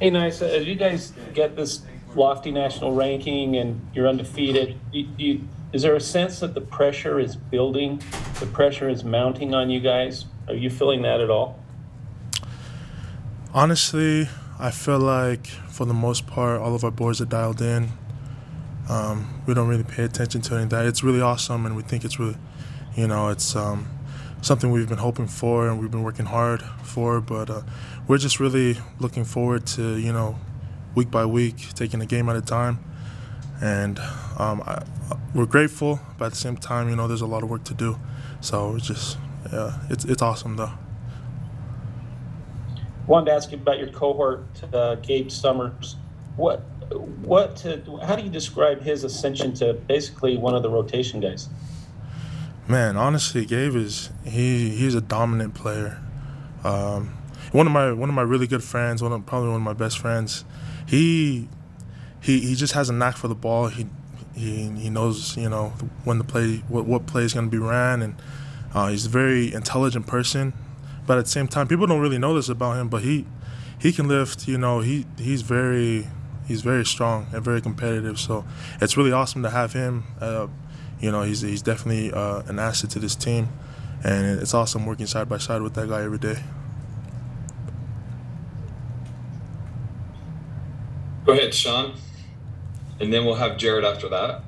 Hey, nice. As you guys get this lofty national ranking and you're undefeated, you, you, is there a sense that the pressure is building? The pressure is mounting on you guys? Are you feeling that at all? Honestly, I feel like for the most part, all of our boards are dialed in. Um, we don't really pay attention to any of that. It's really awesome, and we think it's really, you know, it's um, something we've been hoping for and we've been working hard for. But uh, we're just really looking forward to, you know, week by week, taking a game at a time. And um, I, we're grateful, but at the same time, you know, there's a lot of work to do. So it's just, yeah, it's it's awesome though. Wanted to ask you about your cohort, uh, Gabe Summers. What, what, uh, how do you describe his ascension to basically one of the rotation guys? Man, honestly, Gabe is he he's a dominant player. Um, one of my one of my really good friends, one of probably one of my best friends. He he he just has a knack for the ball. He he he knows you know when the play what what play is going to be ran, and uh, he's a very intelligent person. But at the same time, people don't really know this about him. But he he can lift. You know he he's very he's very strong and very competitive. So it's really awesome to have him. Uh, you know he's he's definitely uh, an asset to this team, and it's awesome working side by side with that guy every day. Go ahead, Sean and then we'll have Jared after that.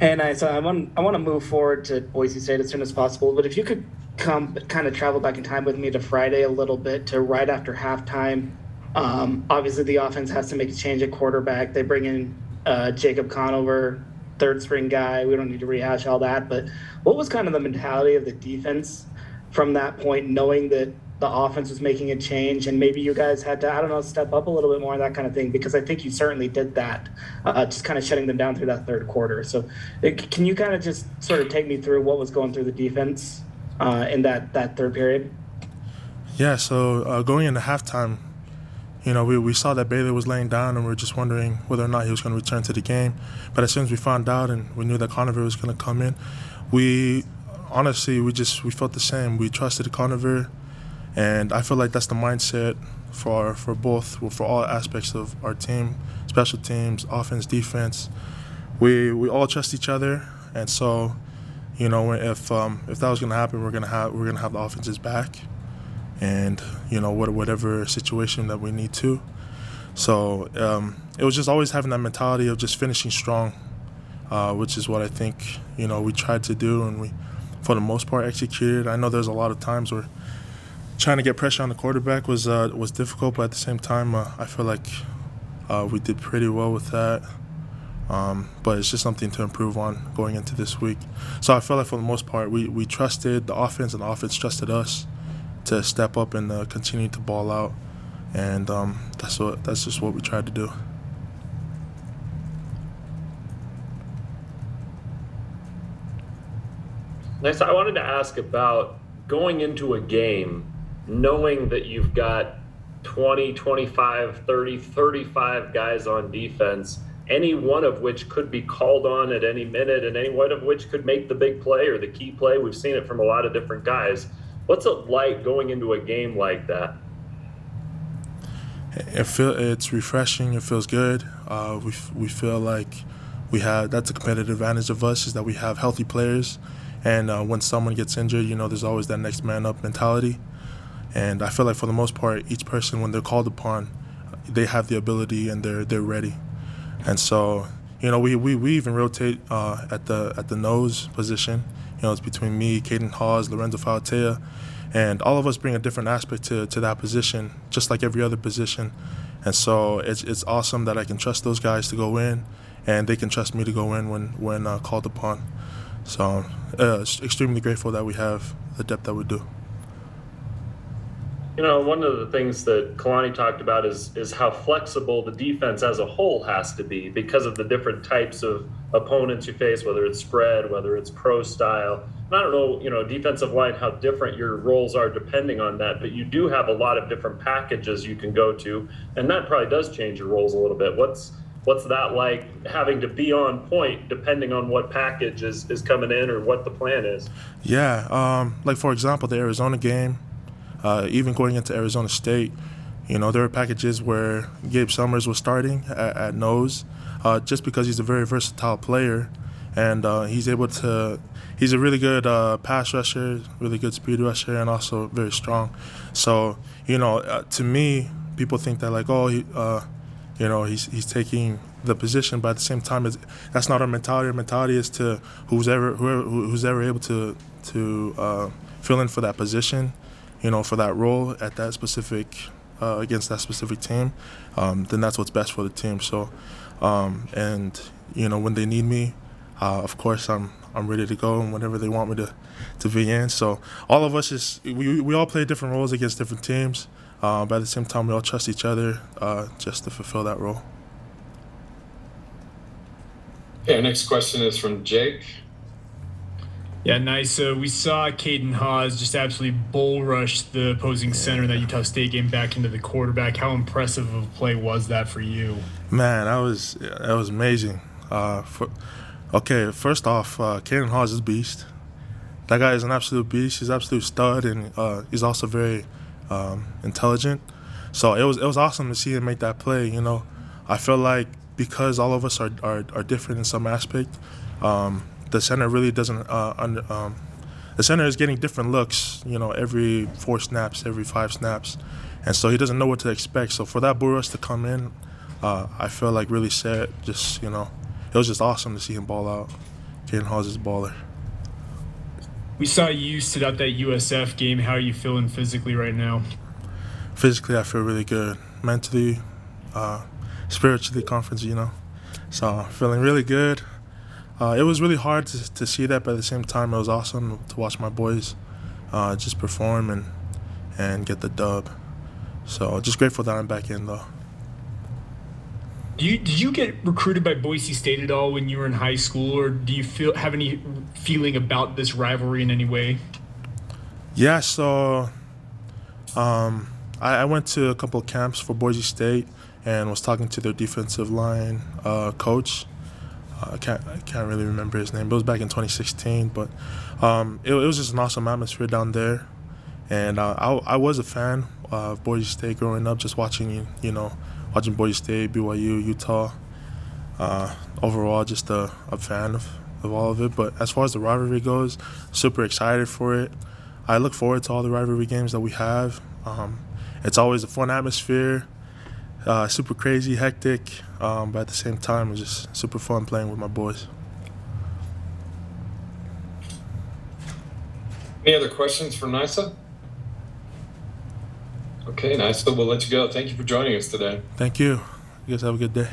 Hey, nice. I want I want to move forward to Boise State as soon as possible. But if you could come, kind of travel back in time with me to Friday a little bit to right after halftime. Um, obviously, the offense has to make a change at quarterback. They bring in uh, Jacob Conover, third string guy. We don't need to rehash all that. But what was kind of the mentality of the defense from that point, knowing that the offense was making a change and maybe you guys had to i don't know step up a little bit more that kind of thing because i think you certainly did that uh, just kind of shutting them down through that third quarter so it, can you kind of just sort of take me through what was going through the defense uh, in that that third period yeah so uh, going into halftime you know, we, we saw that Baylor was laying down and we were just wondering whether or not he was going to return to the game. But as soon as we found out and we knew that Conover was going to come in, we honestly, we just we felt the same. We trusted Conover and I feel like that's the mindset for for both for all aspects of our team, special teams, offense, defense. We we all trust each other, and so you know if um, if that was going to happen, we're gonna have we're gonna have the offenses back, and you know whatever situation that we need to. So um, it was just always having that mentality of just finishing strong, uh, which is what I think you know we tried to do, and we for the most part executed. I know there's a lot of times where trying to get pressure on the quarterback was uh, was difficult, but at the same time, uh, I feel like uh, we did pretty well with that. Um, but it's just something to improve on going into this week. So I feel like for the most part, we, we trusted the offense, and the offense trusted us to step up and uh, continue to ball out, and um, that's what that's just what we tried to do. Next, I wanted to ask about going into a game knowing that you've got 20, 25, 30, 35 guys on defense, any one of which could be called on at any minute, and any one of which could make the big play or the key play. We've seen it from a lot of different guys. What's it like going into a game like that? It feel it's refreshing. It feels good. Uh, we we feel like we have that's a competitive advantage of us is that we have healthy players, and uh, when someone gets injured, you know, there's always that next man up mentality. And I feel like for the most part, each person when they're called upon, they have the ability and they're they're ready. And so, you know, we, we, we even rotate uh, at the at the nose position. Know, it's between me, Caden Haws, Lorenzo Fauatea, and all of us bring a different aspect to, to that position, just like every other position. And so it's it's awesome that I can trust those guys to go in, and they can trust me to go in when when uh, called upon. So, uh, extremely grateful that we have the depth that we do. You know, one of the things that Kalani talked about is is how flexible the defense as a whole has to be because of the different types of opponents you face, whether it's spread, whether it's pro style. And I don't know, you know, defensive line, how different your roles are depending on that, but you do have a lot of different packages you can go to, and that probably does change your roles a little bit. What's what's that like having to be on point depending on what package is, is coming in or what the plan is? Yeah, um, like for example, the Arizona game Uh, even going into Arizona State, you know, there were packages where Gabe Summers was starting at, at nose, uh, just because he's a very versatile player, and uh, he's able to. He's a really good uh, pass rusher, really good speed rusher, and also very strong. So, you know, uh, to me, people think that like, oh, he, uh, you know, he's he's taking the position, but at the same time, that's not our mentality. Our mentality is to who's ever whoever, who's ever able to to uh, fill in for that position, you know, for that role at that specific uh, against that specific team, um, then that's what's best for the team. So, um, and you know, when they need me, uh, of course, I'm I'm ready to go and whenever they want me to to be in. So all of us is we we all play different roles against different teams, uh, but at the same time, we all trust each other uh, just to fulfill that role. Okay, next question is from Jake. Yeah, nice. Uh, we saw Caden Haws just absolutely bull rush the opposing center in that Utah State game back into the quarterback. How impressive of a play was that for you? Man, that was that was amazing. Uh, for, okay, first off, uh, Caden Haws is a beast. That guy is an absolute beast. He's an absolute stud, and uh, he's also very um, intelligent. So it was it was awesome to see him make that play. You know, I feel like because all of us are are, are different in some aspect. Um, the center really doesn't. Uh, under, um, the center is getting different looks, you know, every four snaps, every five snaps, and so he doesn't know what to expect. So for that bull rush to come in, uh, I feel like really set. Just you know, it was just awesome to see him ball out. Caden Haws is baller. We saw you sit out that USF game. How are you feeling physically right now? Physically, I feel really good. Mentally, uh, spiritually, conference, you know. So feeling really good. Uh, it was really hard to, to see that, but at the same time, it was awesome to watch my boys uh, just perform and and get the dub. So just grateful that I'm back in though. Do you, did you get recruited by Boise State at all when you were in high school, or do you feel have any feeling about this rivalry in any way? Yeah, so um, I, I, went to a couple of camps for Boise State and was talking to their defensive line uh, coach I can't I can't really remember his name. But It was back in 2016, but um, it, it, was just an awesome atmosphere down there, and uh, I I was a fan of Boise State growing up, just watching you know watching Boise State, BYU, Utah. Uh, overall, just a, a fan of, of all of it. But as far as the rivalry goes, super excited for it. I look forward to all the rivalry games that we have. Um, it's always a fun atmosphere uh, super crazy, hectic, um, but at the same time, it was just super fun playing with my boys. Any other questions for Nysa? Okay, Nysa, we'll let you go. Thank you for joining us today. Thank you. You guys have a good day.